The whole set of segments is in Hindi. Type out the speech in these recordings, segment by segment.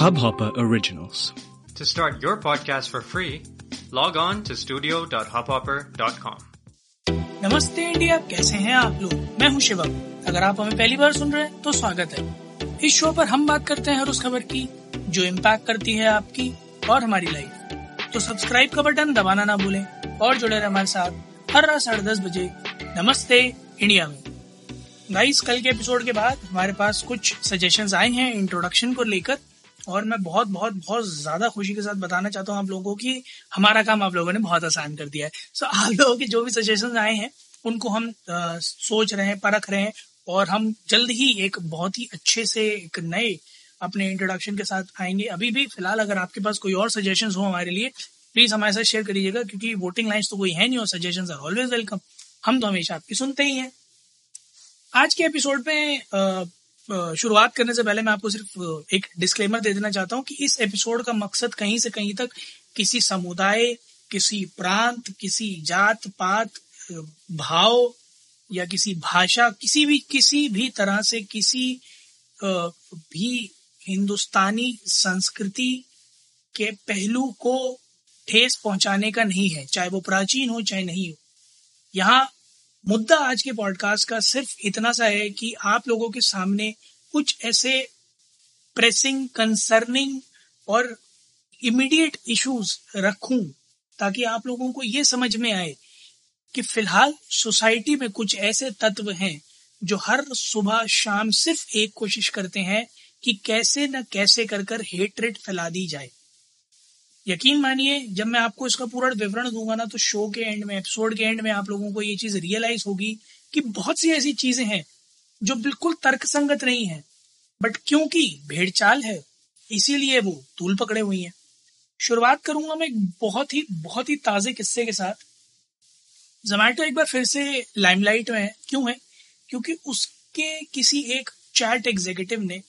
Hubhopper Originals. To start your podcast for free, log on to studio.hubhopper.com. नमस्ते इंडिया कैसे हैं आप लोग? मैं हूँ शिवम। अगर आप हमें पहली बार सुन रहे हैं तो स्वागत है। इस शो पर हम बात करते हैं हर उस खबर की जो इम्पैक्ट करती है आपकी और हमारी लाइफ तो सब्सक्राइब का बटन दबाना ना भूलें और जुड़े रहे हमारे साथ हर रात साढ़े दस बजे नमस्ते इंडिया में। गाइस कल के एपिसोड के बाद हमारे पास कुछ सजेशंस आए हैं इंट्रोडक्शन को लेकर। और मैं बहुत बहुत बहुत ज़्यादा खुशी के साथ बताना चाहता हूँ आप लोगों को कि हमारा काम आप लोगों ने बहुत आसान कर दिया है। सो so, आप लोगों के जो भी सजेशन आए हैं उनको हम आ, सोच रहे हैं परख रहे हैं और हम जल्द ही एक बहुत ही अच्छे से एक नए अपने इंट्रोडक्शन के साथ आएँगे। अभी भी फ़िलहाल अगर आपके पास कोई और सजेशन हो हमारे लिए प्लीज़ हमारे साथ शेयर करिएगा क्योंकि वोटिंग लाइन तो कोई है नहीं और सजेशन आर ऑलवेज वेलकम हम तो हमेशा आपकी सुनते ही हैं। आज के एपिसोड में शुरुआत करने से पहले मैं आपको सिर्फ़ एक डिस्क्लेमर दे देना चाहता हूँ कि इस एपिसोड का मकसद कहीं से कहीं तक किसी समुदाय, किसी प्रांत, किसी जात, पात भाव या किसी भाषा, किसी भी किसी भी तरह से किसी भी हिंदुस्तानी संस्कृति के पहलू को ठेस पहुँचाने का नहीं है, चाहे वो प्राचीन हो, चाहे नहीं हो। यहाँ मुद्दा आज के पॉडकास्ट का सिर्फ़ इतना सा है कि आप लोगों के सामने कुछ ऐसे प्रेसिंग कंसर्निंग और इमीडिएट इश्यूज़ रखूँ, ताकि आप लोगों को ये समझ में आए कि फ़िलहाल सोसाइटी में कुछ ऐसे तत्व हैं जो हर सुबह शाम सिर्फ़ एक कोशिश करते हैं कि कैसे न कैसे कर कर हेटरेट फैला दी जाए। यकीन मानिए, जब मैं आपको इसका पूरा विवरण दूँगा ना तो शो के एंड में एपिसोड के एंड में आप लोगों को ये चीज़ रियलाइज़ होगी कि बहुत सी ऐसी चीज़ें हैं जो बिल्कुल तर्कसंगत नहीं है बट क्योंकि भेड़ चाल है, इसीलिए वो तूल पकड़े हुई है। शुरुआत करूँगा मैं बहुत ही बहुत ही ताजे किस्से के साथ। जोमैटो एक बार फिर से लाइमलाइट में है। क्यों है? क्योंकि उसके किसी एक चैट एग्जीक्यूटिव ने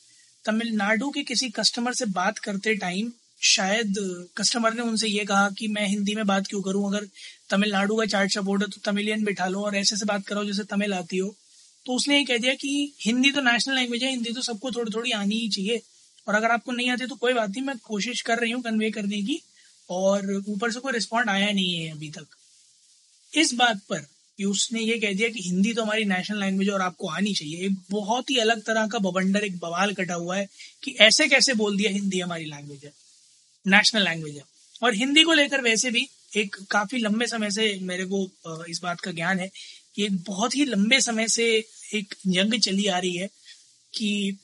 तमिलनाडु के किसी कस्टमर से बात करते टाइम शायद कस्टमर ने उनसे ये कहा कि मैं हिंदी में बात क्यों करूँ? अगर तमिलनाडु का चार्ट सपोर्ट है तो तमिलियन बिठा लो और ऐसे से बात कराओ जैसे तमिल आती हो। तो उसने ये कह दिया कि हिंदी तो नेशनल लैंग्वेज है, हिंदी तो सबको थोड़ी थोड़ी आनी ही चाहिए। और अगर आपको नहीं आती तो कोई बात नहीं, मैं कोशिश कर रही हूँ कन्वे करने की, और ऊपर से कोई रिस्पॉन्ड आया नहीं है अभी तक। इस बात पर कि उसने ये कह दिया कि हिंदी तो हमारी नेशनल लैंग्वेज है और आपको आनी चाहिए। एक बहुत ही अलग तरह का बबंडर एक बवाल कटा हुआ है कि ऐसे कैसे बोल दिया हिंदी हमारी लैंग्वेज है। नेशनल लैंग्वेज है। और हिंदी को लेकर वैसे भी एक काफ़ी लंबे समय से मेरे को इस बात का ज्ञान है कि एक बहुत ही लंबे समय से एक जंग चली आ रही है कि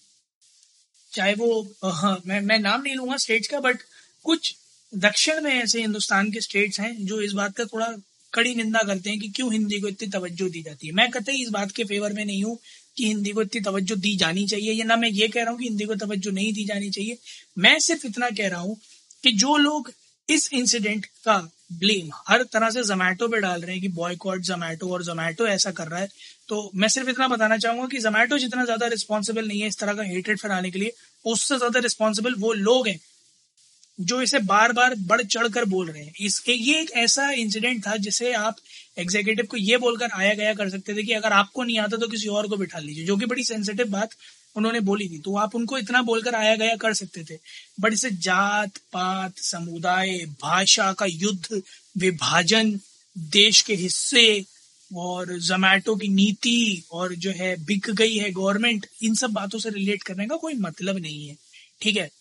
चाहे वो हाँ, मैं मैं नाम नहीं लूँगा स्टेट्स का बट कुछ दक्षिण में ऐसे हिंदुस्तान के स्टेट्स हैं जो इस बात का थोड़ा कड़ी निंदा करते हैं कि क्यों हिंदी को इतनी तवज्जो दी जाती है। मैं कतई इस बात के फेवर में नहीं हूँ कि हिंदी को इतनी तवज्जो दी जानी चाहिए या ना मैं ये कह रहा हूँ कि हिंदी को तवज्जो नहीं दी जानी चाहिए। मैं सिर्फ़ इतना कह रहा हूँ कि जो लोग इस इंसिडेंट का ब्लेम हर तरह से जोमैटो पे डाल रहे हैं कि बॉयकॉट जोमैटो और जोमैटो ऐसा कर रहा है तो मैं सिर्फ़ इतना बताना चाहूँगा कि जोमैटो जितना ज़्यादा रिस्पॉन्सिबल नहीं है इस तरह का हेटेड फैलाने के लिए, उससे ज़्यादा रिस्पॉन्सिबल वो लोग हैं जो इसे बार बार बढ़ चढ़ कर बोल रहे हैं। इसके, ये एक ऐसा इंसिडेंट था जिसे आप एग्जीक्यूटिव को ये बोलकर आया गया कर सकते थे कि अगर आपको नहीं आता तो किसी और को बिठा लीजिए, जो कि बड़ी सेंसिटिव बात उन्होंने बोली थी। तो आप उनको इतना बोलकर आया गया कर सकते थे। बट इसे जात, पात, समुदाय, भाषा का युद्ध, विभाजन, देश के हिस्से और जोमैटो की नीति और जो है बिक गई है गवर्नमेंट, इन सब बातों से रिलेट करने का कोई मतलब नहीं है। ठीक है?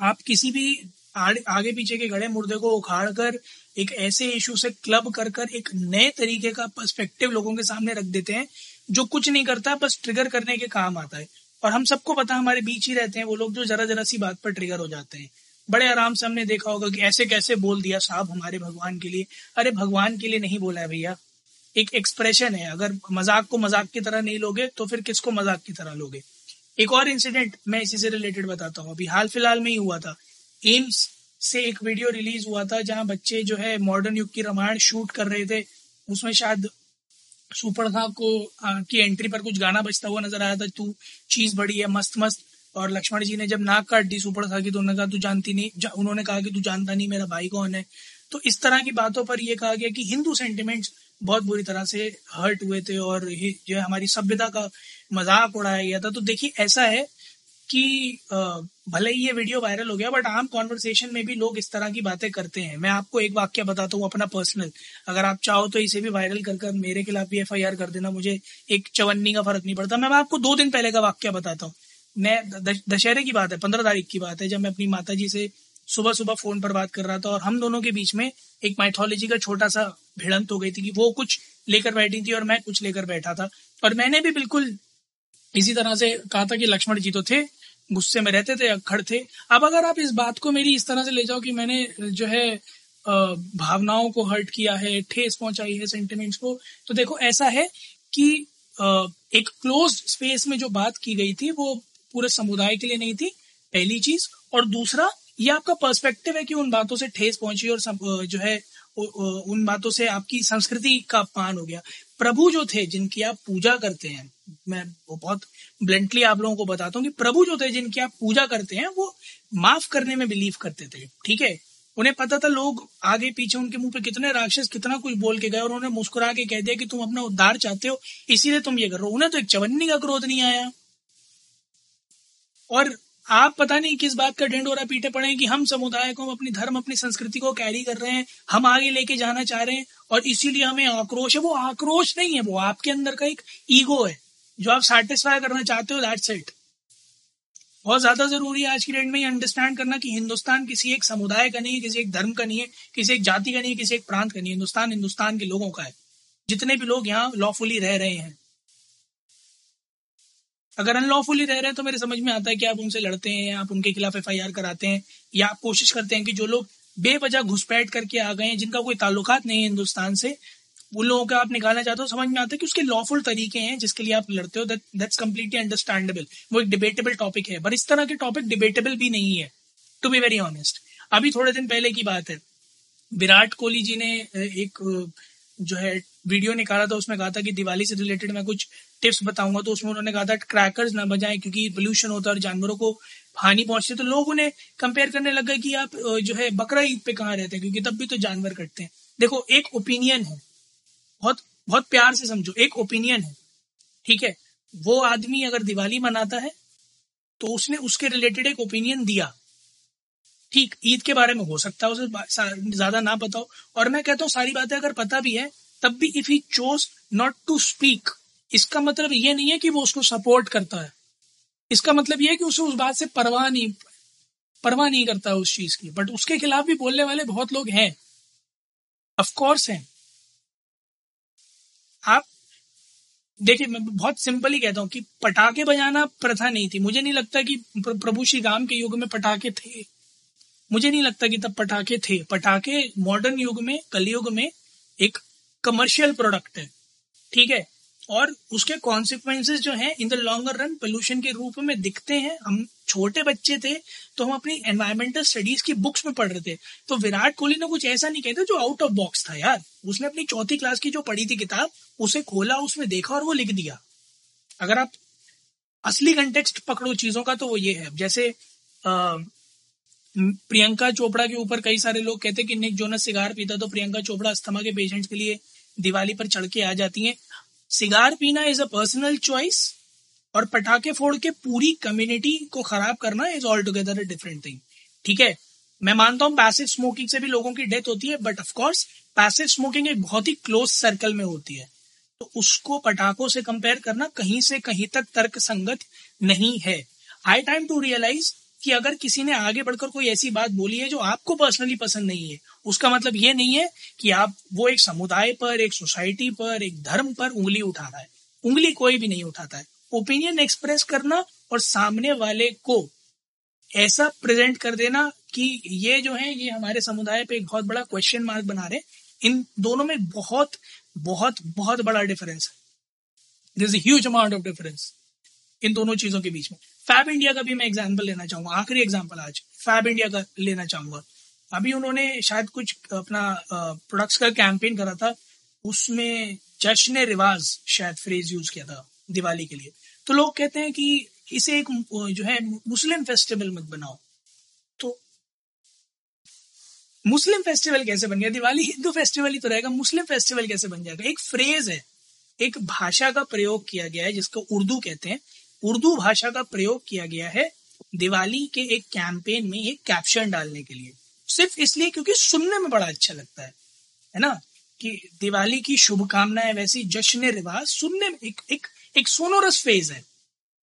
आप किसी भी आगे पीछे के गड़े मुर्दे को उखाड़ कर एक ऐसे इशू से क्लब कर कर एक नए तरीके का पर्सपेक्टिव लोगों के सामने रख देते हैं, जो कुछ नहीं करता, बस ट्रिगर करने के काम आता है। और हम सबको पता हमारे बीच ही रहते हैं, वो लोग जो जरा जरा सी बात पर ट्रिगर हो जाते हैं। बड़े आराम से हमने देखा होगा कि ऐसे कैसे बोल दिया साहब हमारे भगवान के लिए। अरे भगवान के लिए नहीं बोला है भैया। एक एक्सप्रेशन है, अगर मज़ाक को मज़ाक की तरह नहीं लोगे तो फिर किसको मज़ाक की तरह लोगे? एक और इंसिडेंट मैं इसी से रिलेटेड बताता हूँ। अभी हाल फ़िलहाल में ही हुआ था। एम्स से एक वीडियो रिलीज़ हुआ था, जहाँ बच्चे जो है मॉडर्न युग की रामायण शूट कर रहे थे। उसमें शायद सुपर था को आ, की एंट्री पर कुछ गाना बजता हुआ नज़र आया था तू चीज़ बड़ी है मस्त मस्त। और लक्ष्मण जी ने जब नाक काट दी सुपर था की तो उन्होंने कहा तू जानती नहीं जा, उन्होंने कहा कि तू जानता नहीं मेरा भाई कौन है? तो इस तरह की बातों पर यह कहा गया कि हिंदू सेंटिमेंट्स बहुत बुरी तरह से हर्ट हुए थे और जो है हमारी सभ्यता का मज़ाक उड़ाया गया था। तो देखिए ऐसा है कि भले ही ये वीडियो वायरल हो गया, बट आम कॉन्वर्सेशन में भी लोग इस तरह की बातें करते हैं। मैं आपको एक वाक्य बताता हूँ अपना पर्सनल अगर आप चाहो तो इसे भी वायरल कर कर मेरे खिलाफ भी एफ़ कर देना, मुझे एक चवन्नी का फ़र्क नहीं पड़ता। मैं आपको दो दिन पहले का वाक्य बताता हूँ। मैं दशहरे की बात है, पंद्रह तारीख की बात है, जब मैं अपनी माता जी से सुबह सुबह फ़ोन पर बात कर रहा था और हम दोनों के बीच में एक माइथोलॉजी का छोटा सा भिड़ंत हो गई थी कि वो कुछ लेकर बैठी थी और मैं कुछ लेकर बैठा था। और मैंने भी बिल्कुल इसी तरह से कहा था कि लक्ष्मण जी तो थे, गुस्से में रहते थे, अखड़ थे। अब अगर आप इस बात को मेरी इस तरह से ले जाओ कि मैंने जो है भावनाओं को हर्ट किया है, ठेस पहुंचाई है सेंटिमेंट्स को तो देखो ऐसा है कि एक क्लोज स्पेस में जो बात की गई थी, वो पूरे समुदाय के लिए नहीं थी, पहली चीज़। और दूसरा, ये आपका पर्सपेक्टिव है कि उन बातों से ठेस पहुँची और जो है उन बातों से आपकी संस्कृति का अपमान हो गया। प्रभु जो थे, जिनकी आप पूजा करते हैं मैं वो बहुत ब्लेंटली आप लोगों को बताता हूँ कि प्रभु जो थे, जिनकी आप पूजा करते हैं, वो माफ़ करने में बिलीव करते थे, ठीक है? उन्हें पता था लोग आगे पीछे उनके मुँह पे कितने राक्षस, कितना कुछ बोल के गए और उन्हें मुस्कुरा के कह दिया कि तुम अपना उद्धार चाहते हो, इसीलिए तुम ये कर। रहे हो उन्हें तो एक चवन्नी का क्रोध नहीं आया। और आप पता नहीं किस बात का ढिंडोरा पीटे पड़े कि हम समुदाय को, अपनी धर्म, अपनी संस्कृति को कैरी कर रहे हैं, हम आगे लेके जाना चाह रहे हैं, और इसीलिए हमें आक्रोश है। वो आक्रोश नहीं है, वो आपके अंदर का एक ईगो है। जो आप सेटिस्फाई करना चाहते हो दैट्स इट बहुत ज़्यादा ज़रूरी है आज की डेट में ये अंडरस्टैंड करना कि हिंदुस्तान किसी एक समुदाय का नहीं है, किसी एक धर्म का नहीं है, किसी एक जाति का नहीं है, किसी एक प्रांत का नहीं है। हिंदुस्तान हिंदुस्तान के लोगों का है। जितने भी लोग यहाँ लॉफुली रह रहे हैं। अगर अनलॉफुली रह रहे हैं तो मेरे समझ में आता है कि आप उनसे लड़ते हैं, आप उनके खिलाफ एफआईआर कराते हैं, या आप कोशिश करते हैं कि जो लोग बेवजह घुसपैठ करके आ गए हैं, जिनका कोई ताल्लुकात नहीं है हिंदुस्तान से उन लोगों का आप निकालना चाहते हो, समझ में आता है कि उसके लॉफुल तरीके हैं जिसके लिए आप लड़ते हो दैट्स कम्प्लीटली अंडरस्टैंडेबल वो एक डिबेटेबल टॉपिक है पर इस तरह के टॉपिक डिबेटेबल भी नहीं है टू बी वेरी ऑनेस्ट अभी थोड़े दिन पहले की बात है। विराट कोहली जी ने एक जो है वीडियो निकाला था, उसमें कहा था कि दिवाली से रिलेटेड मैं कुछ टिप्स बताऊँगा तो उसमें उन्होंने कहा था क्रैकर्स ना बजाएँ, क्योंकि पोल्यूशन होता है और जानवरों को हानि पहुँचती है। तो लोग उन्हें कंपेयर करने लग गए कि आप जो है, बकरा ईद पे कहाँ रहते हैं, क्योंकि तब भी तो जानवर कटते हैं। देखो, एक ओपिनियन है। बहुत बहुत प्यार से समझो, एक ओपिनियन है, ठीक है? वो आदमी अगर दिवाली मनाता है तो उसने उसके रिलेटेड एक ओपिनियन दिया। ठीक, ईद के बारे में हो सकता है, उसे ज़्यादा ना पता हो और मैं कहता हूँ, सारी बातें अगर पता भी है, तब भी if he chose not to speak इसका मतलब ये नहीं है कि वो उसको सपोर्ट करता है। इसका मतलब ये है कि उसे उस बात से परवाह नहीं परवाह नहीं करता उस चीज़ की। बट उसके खिलाफ भी बोलने वाले बहुत लोग हैं। ऑफकोर्स हैं। आप, देखिए, मैं बहुत सिंपल ही कहता हूँ कि पटाखे बजाना प्रथा नहीं थी। मुझे नहीं लगता कि प्रभु श्री राम के युग में पटाखे थे। मुझे नहीं लगता कि तब पटाखे थे। पटाखे मॉडर्न युग में, कलयुग में एक कमर्शियल प्रोडक्ट है। ठीक है? और उसके कॉन्सिक्वेंसेज जो हैं in the longer run pollution के रूप में दिखते हैं। हम छोटे बच्चे थे तो हम अपनी एनवायरमेंटल स्टडीज़ की बुक्स में पढ़ रहे थे। तो विराट कोहली ने कुछ ऐसा नहीं कहता जो आउट ऑफ़ बॉक्स था यार। उसने अपनी चौथी क्लास की जो पढ़ी थी किताब उसे खोला उसमें देखा और वो लिख दिया। अगर आप असली कंटेक्स्ट पकड़ो चीज़ों का तो वो ये है। जैसे आ, प्रियंका चोपड़ा के ऊपर कई सारे लोग कहते कि निक जोनस सिगार पीता तो प्रियंका चोपड़ा अस्थमा के पेशेंट्स के लिए दिवाली पर चढ़ के आ जाती हैं। सिगार पीना इज़ अ पर्सनल चॉइस और पटाखे फोड़ के पूरी कम्युनिटी को खराब करना is all together a different thing ठीक है? मैं मानता हूँ पैसिव स्मोकिंग से भी लोगों की डेथ होती है बट ऑफकोर्स पैसिव स्मोकिंग एक बहुत ही क्लोज सर्कल में होती है। तो उसको पटाखों से कंपेयर करना कहीं से कहीं तक तर्क संगत नहीं है। आई टाइम टू रियलाइज़ कि अगर किसी ने आगे बढ़कर कोई ऐसी बात बोली है जो आपको पर्सनली पसंद नहीं है, उसका मतलब ये नहीं है कि आप वो एक समुदाय पर, एक सोसाइटी पर, एक धर्म पर उंगली उठा रहा है। उंगली कोई भी नहीं उठाता है। ओपिनियन एक्सप्रेस करना और सामने वाले को ऐसा प्रेजेंट कर देना कि ये जो है, ये हमारे समुदाय पे एक बहुत बड़ा क्वेश्चन मार्क बना रहे इन दोनों में बहुत बहुत बहुत बड़ा डिफरेंस है। This huge amount of difference in दोनों चीज़ों के बीच में। फैब इंडिया का भी मैं एग्ज़ाम्पल लेना चाहूँगा, आखिरी एग्ज़ाम्पल आज। फैब इंडिया का लेना चाहूँगा। अभी उन्होंने शायद कुछ अपना प्रोडक्ट्स का कैंपेन करा था, उसमें जश्न रिवाज शायद फ्रेज यूज़ किया था। दिवाली के लिए। तो लोग कहते हैं कि इसे एक जो है, मुस्लिम फेस्टिवल मत बनाओ। तो मुस्लिम फेस्टिवल कैसे बन गया? दिवाली हिंदू फेस्टिवल ही तो रहेगा, मुस्लिम फेस्टिवल कैसे बन जाएगा? एक फ्रेज है, एक भाषा का प्रयोग किया गया है, जिसको उर्दू कहते हैं। उर्दू भाषा का प्रयोग किया गया है दिवाली के एक कैंपेन में एक कैप्शन डालने के लिए। सिर्फ़ इसलिए क्योंकि सुनने में बड़ा अच्छा लगता है है ना? कि दिवाली की शुभकामनाएँ वैसी जश्न रिवाज सुनने में एक एक एक सोनोरस फ़ेज़ है,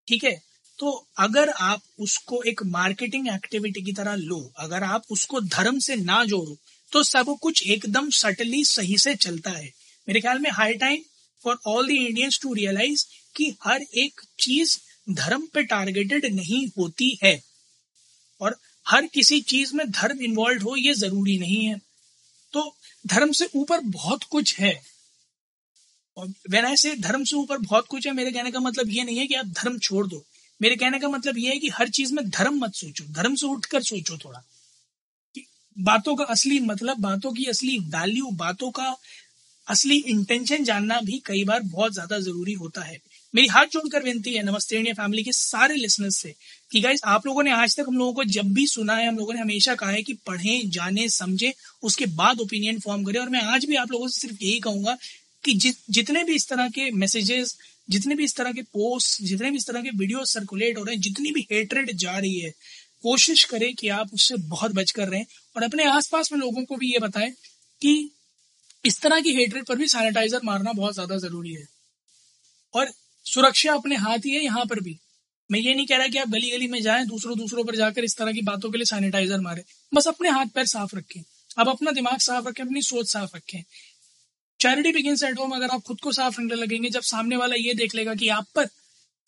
ठीक है? तो अगर आप उसको एक मार्केटिंग एक्टिविटी की तरह लो, अगर आप उसको धर्म से ना जोड़ो तो सब कुछ एकदम सटली सही से चलता है। मेरे ख्याल में high time for all the Indians to realise कि हर एक चीज़ धर्म पे टारगेटेड नहीं होती है। और हर किसी चीज़ में धर्म इन्वॉल्व हो, ये ज़रूरी नहीं है। तो धर्म से ऊपर बहुत कुछ है वेन आई से धर्म से ऊपर बहुत कुछ है, मेरे कहने का मतलब ये नहीं है कि आप धर्म छोड़ दो। मेरे कहने का मतलब ये है कि हर चीज़ में धर्म मत सोचो। धर्म से उठकर सोचो थोड़ा। बातों का असली मतलब बातों की असली वैल्यू बातों का असली इंटेंशन जानना भी कई बार बहुत ज़्यादा ज़रूरी होता है। मेरी हाथ जोड़कर विनती है, नमस्ते इंडिया फैमिली के सारे लिसनर्स से, कि गाइज़ आप लोगों ने आज तक हम लोगों को जब भी सुना है, हम लोगों ने हमेशा कहा है कि पढ़ें, जाने, समझें, उसके बाद ओपिनियन फॉर्म करें। और मैं आज भी आप लोगों से सिर्फ़ यही कहूँगा कि जि, जितने भी इस तरह के मैसेजेस जितने भी इस तरह के पोस्ट जितने भी इस तरह के वीडियो सर्कुलेट हो रहे हैं जितनी भी हेटरेड जा रही है कोशिश करें कि आप उससे बहुत बच कर रहें और अपने आसपास में लोगों को भी ये बताएँ कि इस तरह की हेटरेड पर भी सैनिटाइजर मारना बहुत ज़्यादा ज़रूरी है। और सुरक्षा अपने हाथ ही है यहाँ पर भी। मैं ये नहीं कह रहा कि आप गली गली में जाएँ दूसरों दूसरों पर जाकर इस तरह की बातों के लिए सैनिटाइजर मारे। बस अपने हाथ पैर साफ़ रखें। आप अपना दिमाग साफ़ रखें अपनी सोच साफ़ रखें। चैरिटी बिगिन एट होम अगर आप खुद को साफ़ रखने लगेंगे, जब सामने वाला ये देख लेगा कि आप पर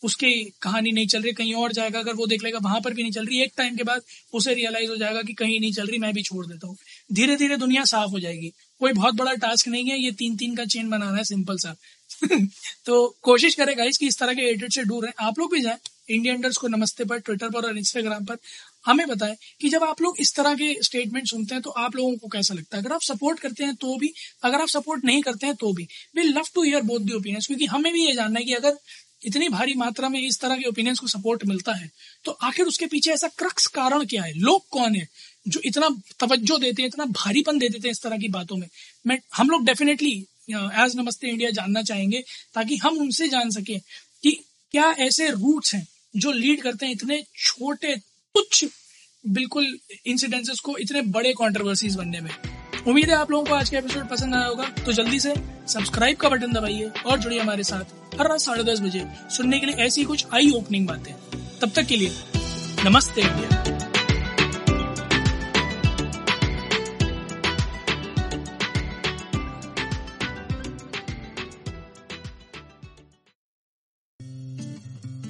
उसकी कहानी नहीं चल रही, कहीं और जाएगा, अगर वो देख लेगा वहाँ पर भी नहीं चल रही, एक टाइम के बाद उसे रियलाइज़ हो जाएगा कि कहीं नहीं चल रही, मैं भी छोड़ देता हूँ। धीरे धीरे दुनिया साफ़ हो जाएगी। कोई बहुत बड़ा टास्क नहीं है, ये तीन तीन का चेन बनाना है सिंपल सा। तो कोशिश करेगा इसकी इस तरह के एडिट से दूर रहे आप लोग भी जाए इंडियंडर्स को नमस्ते पर ट्विटर पर और इंस्टाग्राम पर। हमें बताएँ कि जब आप लोग इस तरह के स्टेटमेंट सुनते हैं तो आप लोगों को कैसा लगता है? अगर आप सपोर्ट करते हैं तो भी, अगर आप सपोर्ट नहीं करते हैं तो भी। We love to hear both the opinions क्योंकि हमें भी ये जानना है कि अगर इतनी भारी मात्रा में इस तरह के ओपिनियंस को सपोर्ट मिलता है तो आखिर उसके पीछे ऐसा क्रक्स कारण क्या है? लोग कौन है जो इतना तवज्जो देते हैं, इतना भारीपन दे देते हैं इस तरह की बातों में? मैं, हम लोग डेफिनेटली एज नमस्ते इंडिया जानना चाहेंगे, ताकि हम उनसे जान सके कि क्या ऐसे रूट्स हैं जो लीड करते हैं इतने छोटे तुच्छ बिल्कुल इंसिडेंसेस को इतने बड़े कॉन्ट्रोवर्सीज बनने में। उम्मीद है आप लोगों को आज का एपिसोड पसंद आया होगा। तो जल्दी से सब्सक्राइब का बटन दबाइए और जुड़िए हमारे साथ हर रात साढ़े दस बजे सुनने के लिए ऐसी कुछ आई ओपनिंग बातें। तब तक के लिए नमस्ते इंडिया।